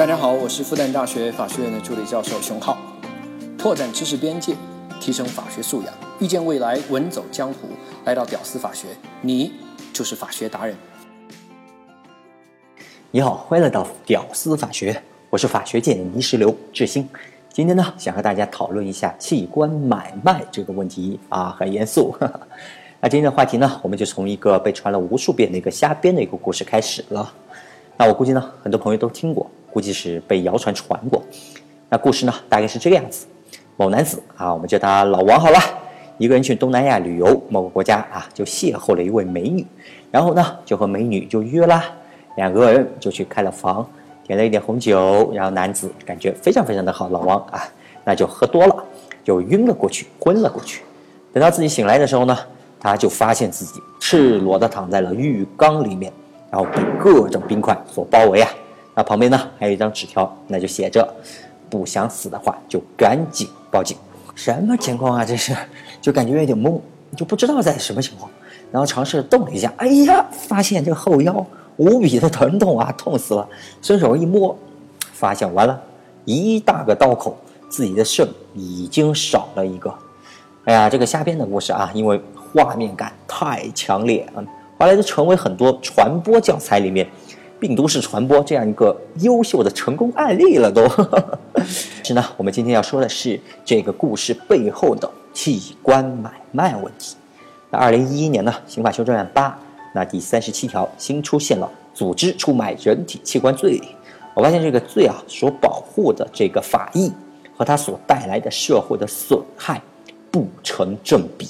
大家好，我是复旦大学法学院的助理教授熊浩，拓展知识边界，提升法学素养，遇见未来，稳走江湖。来到屌丝法学，你就是法学达人。你好，欢迎来到屌丝法学，我是法学界的泥石流志新。今天呢，想和大家讨论一下器官买卖这个问题啊，很严肃。那今天的话题呢，我们就从一个被传了无数遍的一个瞎编的一个故事开始了。那我估计呢，很多朋友都听过，估计是被谣传传过。那故事呢，大概是这个样子：某男子啊，我们叫他老王好了，一个人去东南亚旅游，某个国家啊，就邂逅了一位美女，然后呢，就和美女就约啦，两个人就去开了房，点了一点红酒，然后男子感觉非常非常的好，老王啊，那就喝多了，就晕了过去，昏了过去。等到自己醒来的时候呢，他就发现自己赤裸的躺在了浴缸里面。然后被各种冰块所包围啊，旁边呢还有一张纸条，那就写着：不想死的话就赶紧报警。什么情况啊？这是，就感觉有点懵，就不知道在什么情况。然后尝试动了一下，哎呀，发现这个后腰无比的疼痛啊，痛死了。伸手一摸，发现完了，一大个刀口，自己的肾已经少了一个。哎呀，这个瞎编的故事啊，因为画面感太强烈啊。后来就成为很多传播教材里面病毒式传播这样一个优秀的成功案例了都。是呢，我们今天要说的是这个故事背后的器官买卖问题。那二零一一年呢，刑法修正案八那第三十七条新出现了组织出卖人体器官罪。我发现这个罪啊所保护的这个法益和它所带来的社会的损害不成正比。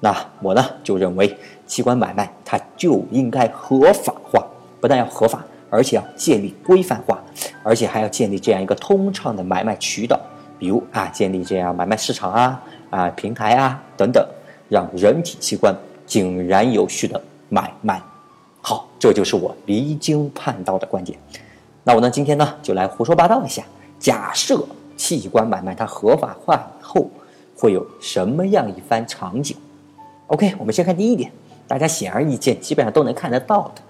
那我呢就认为。器官买卖，它就应该合法化，不但要合法，而且要建立规范化，而且还要建立这样一个通畅的买卖渠道，比如啊，建立这样买卖市场啊、啊平台啊等等，让人体器官井然有序的买卖。好，这就是我离经叛道的观点。那我呢，今天呢就来胡说八道一下，假设器官买卖它合法化以后，会有什么样一番场景？OK，我们先看第一点。大家显而易见，基本上都能看得到的，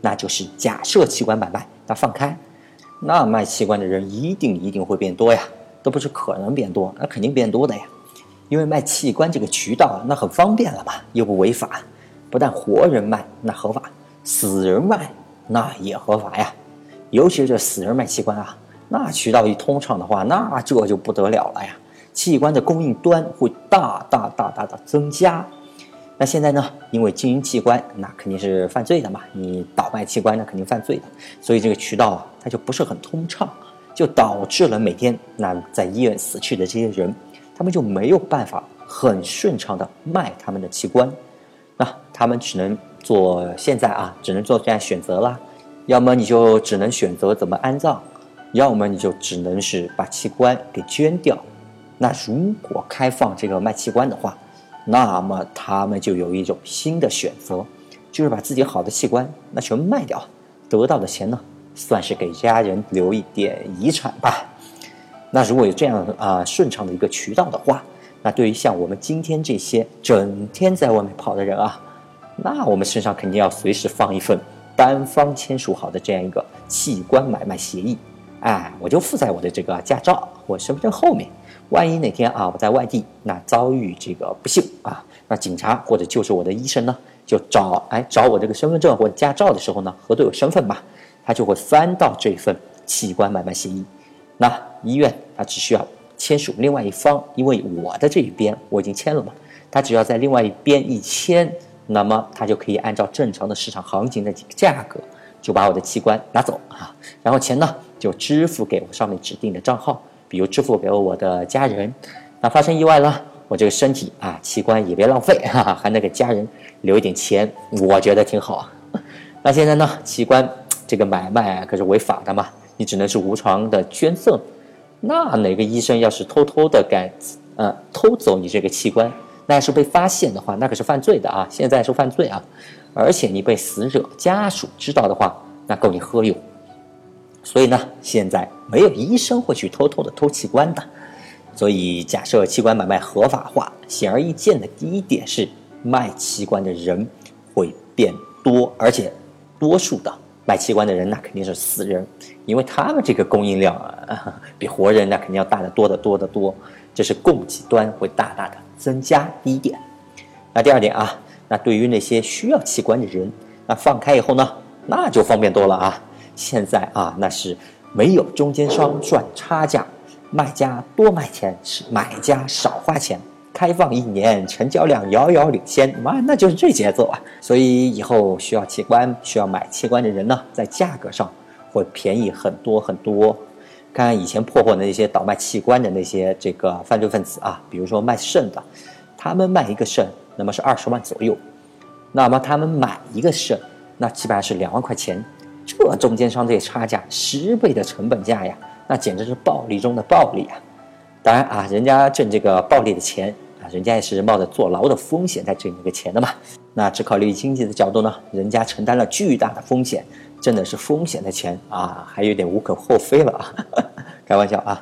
那就是假设器官买卖那放开，那卖器官的人一定一定会变多呀，都不是可能变多，那肯定变多的呀，因为卖器官这个渠道那很方便了嘛，又不违法，不但活人卖那合法，死人卖那也合法呀，尤其是这死人卖器官啊，那渠道一通畅的话，那这就不得了了呀，器官的供应端会大大大大的增加。那现在呢？因为经营器官，那肯定是犯罪的嘛。你倒卖器官，那肯定犯罪的。所以这个渠道啊，它就不是很通畅，就导致了每天那在医院死去的这些人，他们就没有办法很顺畅的卖他们的器官。那他们只能做现在啊，只能做这样选择啦。要么你就只能选择怎么安葬，要么你就只能是把器官给捐掉。那如果开放这个卖器官的话，那么他们就有一种新的选择，就是把自己好的器官那全卖掉，得到的钱呢，算是给家人留一点遗产吧。那如果有这样啊顺畅的一个渠道的话，那对于像我们今天这些整天在外面跑的人啊，那我们身上肯定要随时放一份单方签署好的这样一个器官买卖协议，哎，我就附在我的这个驾照或身份证后面。万一哪天啊，我在外地那遭遇这个不幸啊，那警察或者就是我的医生呢，就找哎找我这个身份证或者驾照的时候呢，核对我身份吧，他就会翻到这份器官买卖协议。那医院他只需要签署另外一方，因为我的这一边我已经签了嘛，他只要在另外一边一签，那么他就可以按照正常的市场行情的价格，就把我的器官拿走啊，然后钱呢就支付给我上面指定的账号。比如支付给我的家人，那发生意外了，我这个身体啊器官也别浪费，哈哈，还能给家人留一点钱，我觉得挺好啊。那现在呢，器官这个买卖可是违法的嘛，你只能是无偿的捐赠。那哪个医生要是偷偷的敢，呃，偷走你这个器官，那要是被发现的话，那可是犯罪的啊，现在是犯罪啊。而且你被死者家属知道的话，那够你喝哟。所以呢，现在没有医生会去偷偷的偷器官的，所以假设器官买卖合法化，显而易见的第一点是卖器官的人会变多，而且多数的卖器官的人那肯定是死人，因为他们这个供应量啊，比活人那肯定要大得多得多得多，这是供给端会大大的增加。第一点，那第二点啊，那对于那些需要器官的人，那放开以后呢，那就方便多了啊。现在啊，那是没有中间商赚差价，卖家多卖钱，是买家少花钱。开放一年，成交量遥遥领先，妈，那就是这节奏啊！所以以后需要器官、需要买器官的人呢，在价格上会便宜很多很多。看看以前破获的那些倒卖器官的那些这个犯罪分子啊，比如说卖肾的，他们卖一个肾，那么是二十万左右，那么他们买一个肾，那基本上是两万块钱。这中间商这差价十倍的成本价呀，那简直是暴利中的暴利啊！当然啊，人家挣这个暴利的钱啊。人家也是冒着坐牢的风险在挣这个钱的嘛。那只考虑经济的角度呢，人家承担了巨大的风险，挣的是风险的钱啊，还有点无可厚非了啊。开玩笑啊。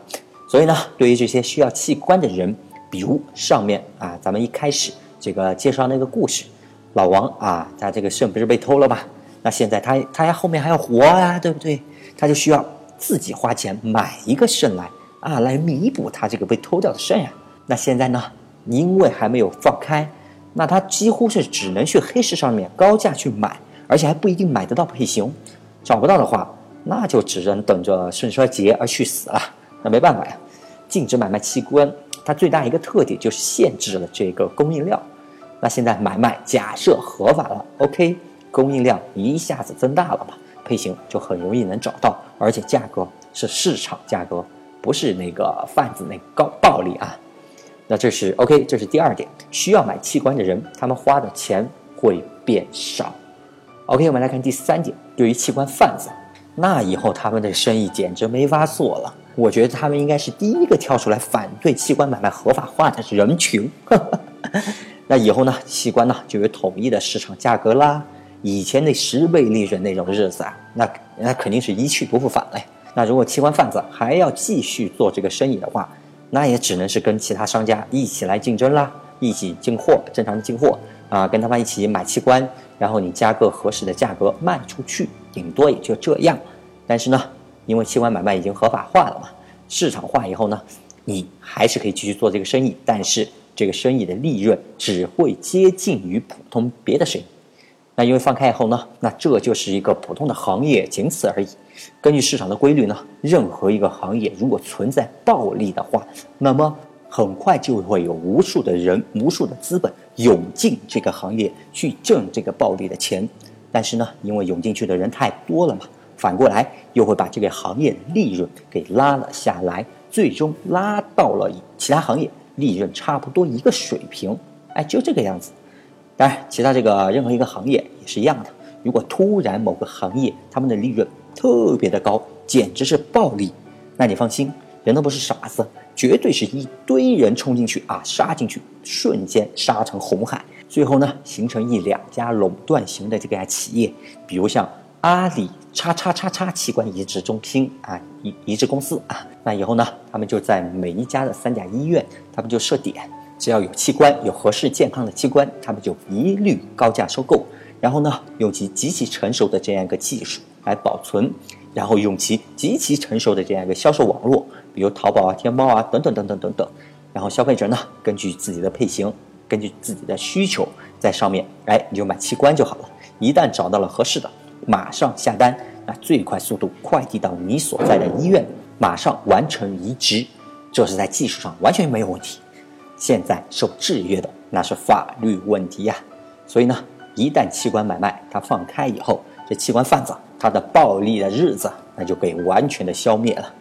所以呢，对于这些需要器官的人，比如上面啊，咱们一开始这个介绍那个故事，老王啊，他这个肾不是被偷了吗？那现在他他后面还要活啊，对不对？他就需要自己花钱买一个肾来啊，来弥补他这个被偷掉的肾呀。那现在呢？因为还没有放开，那他几乎是只能去黑市上面高价去买，而且还不一定买得到配型。找不到的话，那就只能等着肾衰竭而去死了。那没办法呀，禁止买卖器官，它最大一个特点就是限制了这个供应量。那现在买卖假设合法了，OK，供应量一下子增大了嘛，配型就很容易能找到，而且价格是市场价格，不是那个贩子那高暴利啊。那这是 OK，这是第二点，需要买器官的人，他们花的钱会变少。OK，我们来看第三点，对于器官贩子，那以后他们的生意简直没法做了。我觉得他们应该是第一个跳出来反对器官买卖合法化的人群。那以后呢，器官呢就有统一的市场价格啦。以前那十倍利润那种日子啊，那那肯定是一去不复返了。那如果器官贩子还要继续做这个生意的话，那也只能是跟其他商家一起来竞争啦，一起进货，正常的进货啊，跟他们一起买器官，然后你加个合适的价格卖出去，顶多也就这样。但是呢，因为器官买卖已经合法化了嘛，市场化以后呢，你还是可以继续做这个生意，但是这个生意的利润只会接近于普通别的生意。那因为放开以后呢，那这就是一个普通的行业，仅此而已。根据市场的规律呢，任何一个行业如果存在暴利的话，那么很快就会有无数的人、无数的资本涌进这个行业去挣这个暴利的钱。但是呢，因为涌进去的人太多了嘛，反过来又会把这个行业的利润给拉了下来，最终拉到了其他行业利润差不多一个水平。哎，就这个样子。当然，其他这个任何一个行业也是一样的。如果突然某个行业他们的利润特别的高，简直是暴利，那你放心，人都不是傻子，绝对是一堆人冲进去啊，杀进去，瞬间杀成红海，最后呢，形成一两家垄断型的这个企业，比如像阿里叉叉叉叉器官移植中心啊，移移植公司啊，那以后呢，他们就在每一家的三甲医院，他们就设点。只要有器官，有合适健康的器官，他们就一律高价收购。然后呢，用其极其成熟的这样一个技术来保存，然后用其极其成熟的这样一个销售网络，比如淘宝啊、天猫啊等等等等等等。然后消费者呢，根据自己的配型，根据自己的需求，在上面，哎，你就买器官就好了。一旦找到了合适的，马上下单，那最快速度快递到你所在的医院，马上完成移植，这是在技术上完全没有问题。现在受制约的那是法律问题呀，所以呢，一旦器官买卖它放开以后，这器官贩子他的暴利的日子那就被完全的消灭了。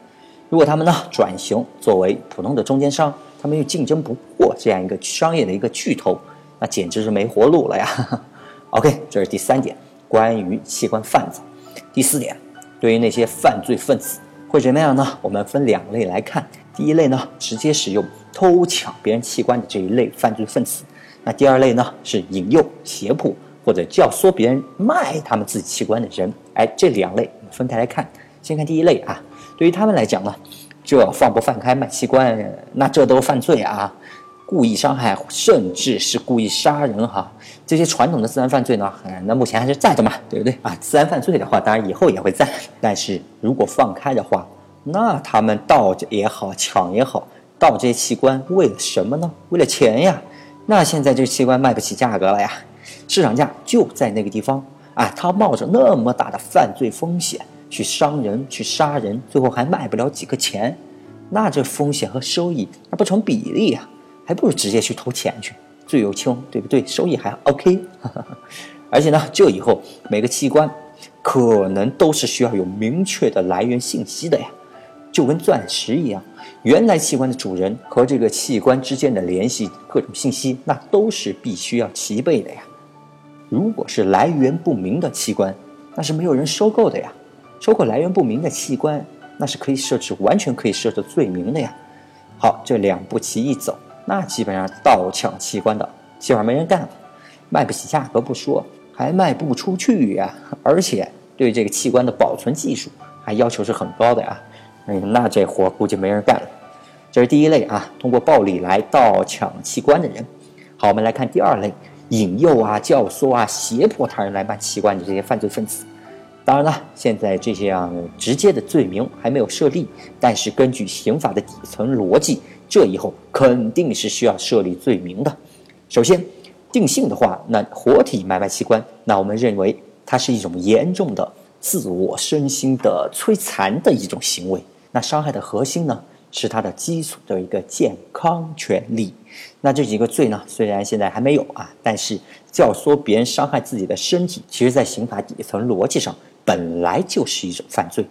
如果他们呢转型作为普通的中间商，他们又竞争不过这样一个商业的一个巨头，那简直是没活路了呀。OK，这是第三点，关于器官贩子。第四点，对于那些犯罪分子会怎么样呢？我们分两类来看。第一类呢，直接使用偷抢别人器官的这一类犯罪分子；那第二类呢，是引诱、胁迫或者教唆别人卖他们自己器官的人。哎，这两类分开来看。先看第一类啊，对于他们来讲呢，这放不放开卖器官，那这都犯罪啊。故意伤害，甚至是故意杀人哈，这些传统的自然犯罪呢，那目前还是在的嘛，对不对啊？自然犯罪的话，当然以后也会在，但是如果放开的话，那他们盗也好，抢也好，盗这些器官为了什么呢？为了钱呀。那现在这器官卖不起价格了呀，市场价就在那个地方啊，他冒着那么大的犯罪风险去伤人、去杀人，最后还卖不了几个钱，那这风险和收益那不成比例呀？还不如直接去投钱去，罪有轻，对不对？收益还 OK。而且呢，这以后每个器官可能都是需要有明确的来源信息的呀，就跟钻石一样，原来器官的主人和这个器官之间的联系各种信息，那都是必须要齐备的呀。如果是来源不明的器官，那是没有人收购的呀。收购来源不明的器官，那是可以设置完全可以设置罪名的呀。好，这两步棋一走。那基本上盗抢器官的，基本上没人干了，卖不起价格不说，还卖不出去呀，而且对这个器官的保存技术还要求是很高的呀，哎，那这活估计没人干了。这是第一类啊，通过暴力来盗抢器官的人。好，我们来看第二类，引诱啊、教唆啊、胁迫他人来卖器官的这些犯罪分子。当然了，现在这些啊直接的罪名还没有设立，但是根据刑法的底层逻辑。这以后肯定是需要设立罪名的。首先，定性的话，那活体买卖器官，那我们认为它是一种严重的自我身心的摧残的一种行为。那伤害的核心呢，是它的基础的一个健康权利。那这几个罪呢，虽然现在还没有啊，但是教唆别人伤害自己的身体，其实在刑法底层逻辑上本来就是一种犯罪。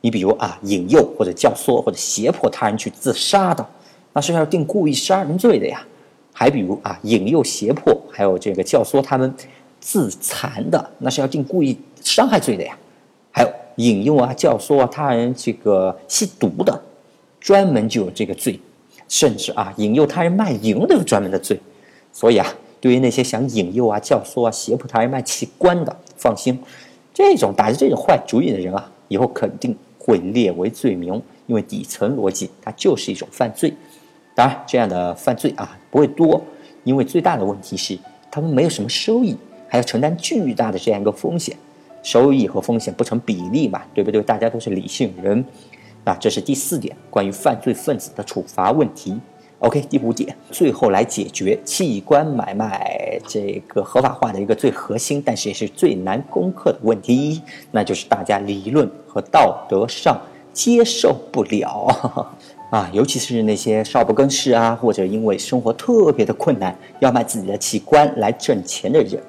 你比如啊，引诱或者教唆或者胁迫他人去自杀的。那是要定故意杀人罪的呀，还比如啊，引诱、胁迫，还有这个教唆他们自残的，那是要定故意伤害罪的呀。还有引诱啊、教唆啊他人这个吸毒的，专门就有这个罪。甚至啊，引诱他人卖淫都有专门的罪。所以啊，对于那些想引诱啊、教唆啊、胁迫他人卖器官的，放心，这种打着这种坏主意的人啊，以后肯定会列为罪名，因为底层逻辑它就是一种犯罪。当然，这样的犯罪啊不会多，因为最大的问题是他们没有什么收益，还要承担巨大的这样一个风险，收益和风险不成比例嘛，对不对？大家都是理性人，那这是第四点关于犯罪分子的处罚问题。OK，第五点，最后来解决器官买卖这个合法化的一个最核心，但是也是最难攻克的问题，那就是大家理论和道德上接受不了。啊，尤其是那些少不更事啊，或者因为生活特别的困难要卖自己的器官来挣钱的人，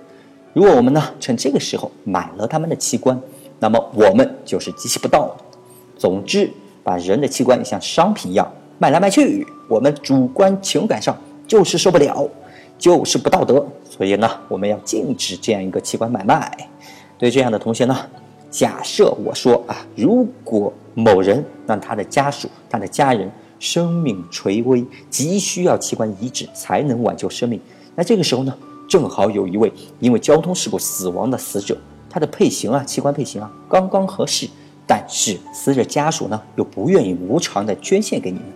如果我们呢趁这个时候买了他们的器官，那么我们就是极其不道德。总之，把人的器官像商品一样卖来卖去，我们主观情感上就是受不了，就是不道德。所以呢，我们要禁止这样一个器官买卖。对这样的同学呢，假设我说啊，如果。某人让他的家属、他的家人生命垂危，急需要器官移植才能挽救生命。那这个时候呢，正好有一位因为交通事故死亡的死者，他的配型啊，器官配型啊，刚刚合适。但是死者家属呢，又不愿意无偿的捐献给你们，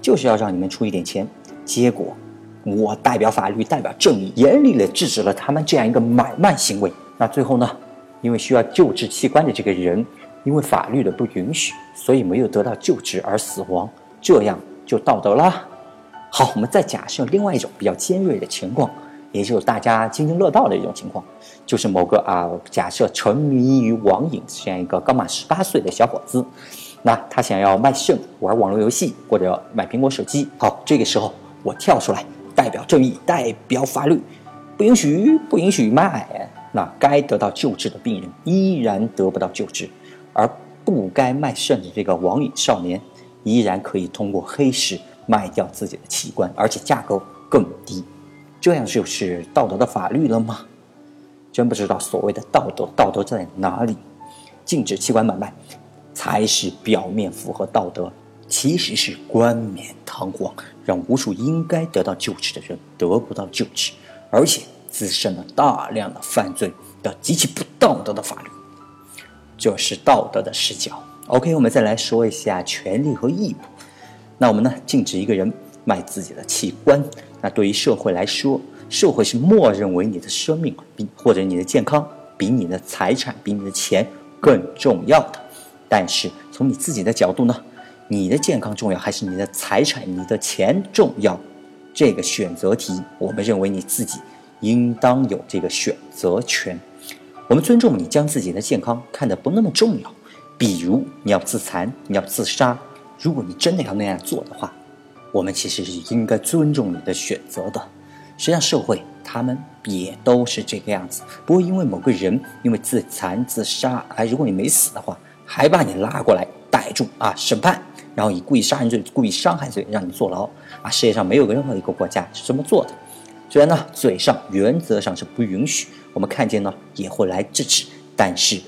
就是要让你们出一点钱。结果，我代表法律，代表正义，严厉的制止了他们这样一个买卖行为。那最后呢，因为需要救治器官的这个人。因为法律的不允许，所以没有得到救治而死亡，这样就道德了。好，我们再假设另外一种比较尖锐的情况，也就是大家津津乐道的一种情况，就是某个啊，假设沉迷于网瘾这样一个刚满十八岁的小伙子，那他想要卖肾玩网络游戏或者买苹果手机。好，这个时候我跳出来，代表正义，代表法律，不允许，不允许卖。那该得到救治的病人依然得不到救治。而不该卖肾的这个网瘾少年，依然可以通过黑市卖掉自己的器官，而且价格更低，这样就是道德的法律了吗？真不知道所谓的道德，道德在哪里？禁止器官买卖，才是表面符合道德，其实是冠冕堂皇，让无数应该得到救治的人得不到救治，而且滋生了大量的犯罪的极其不道德的法律。这是道德的视角。OK，我们再来说一下权利和义务。那我们呢，禁止一个人卖自己的器官，那对于社会来说，社会是默认为你的生命比或者你的健康比你的财产比你的钱更重要的。但是从你自己的角度呢，你的健康重要还是你的财产、你的钱重要？这个选择题，我们认为你自己应当有这个选择权。我们尊重你将自己的健康看得不那么重要，比如你要自残、你要自杀，如果你真的要那样做的话，我们其实是应该尊重你的选择的。实际上，社会他们也都是这个样子，不会因为某个人因为自残自杀，哎，如果你没死的话，还把你拉过来逮住啊审判，然后以故意杀人罪、故意伤害罪让你坐牢啊。世界上没有任何一个国家是这么做的。虽然呢，嘴上原则上是不允许，我们看见呢也会来制止，但是。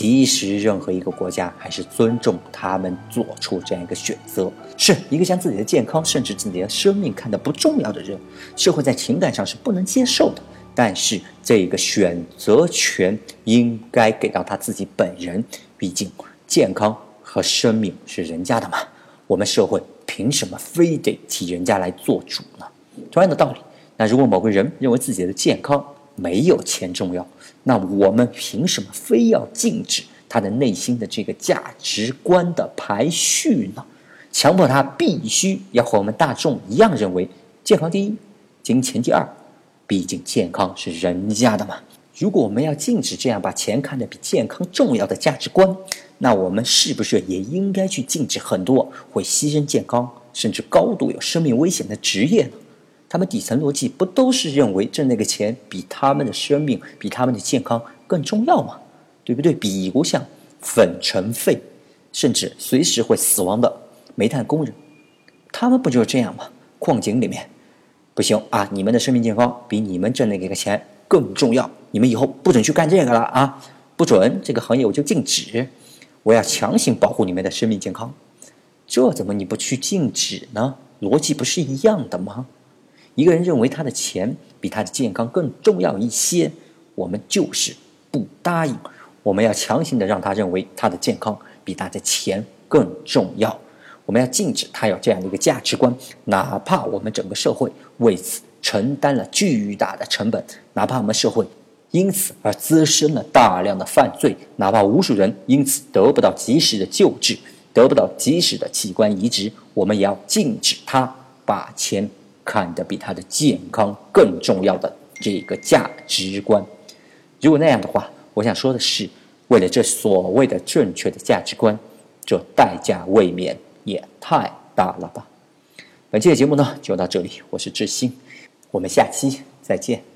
其实，任何一个国家还是尊重他们做出这样一个选择。是一个将自己的健康甚至自己的生命看得不重要的人，社会在情感上是不能接受的。但是，这个选择权应该给到他自己本人。毕竟，健康和生命是人家的嘛。我们社会凭什么非得替人家来做主呢？同样的道理，那如果某个人认为自己的健康没有钱重要，那我们凭什么非要禁止他的内心的这个价值观的排序呢？强迫他必须要和我们大众一样认为健康第一，金钱第二。毕竟健康是人家的嘛。如果我们要禁止这样把钱看得比健康重要的价值观，那我们是不是也应该去禁止很多会牺牲健康甚至高度有生命危险的职业呢？他们底层逻辑不都是认为挣那个钱比他们的生命、比他们的健康更重要吗？对不对？比如像粉尘肺，甚至随时会死亡的煤炭工人，他们不就是这样吗？矿井里面不行啊！你们的生命健康比你们挣那个钱更重要，你们以后不准去干这个了啊！不准，这个行业我就禁止，我要强行保护你们的生命健康。这怎么你不去禁止呢？逻辑不是一样的吗？一个人认为他的钱比他的健康更重要一些，我们就是不答应。我们要强行的让他认为他的健康比他的钱更重要。我们要禁止他有这样的一个价值观，哪怕我们整个社会为此承担了巨大的成本，哪怕我们社会因此而滋生了大量的犯罪，哪怕无数人因此得不到及时的救治，得不到及时的器官移植，我们也要禁止他把钱。看得比他的健康更重要的这个价值观，如果那样的话，我想说的是，为了这所谓的正确的价值观，这代价未免也太大了吧。本期的节目呢就到这里，我是志新，我们下期再见。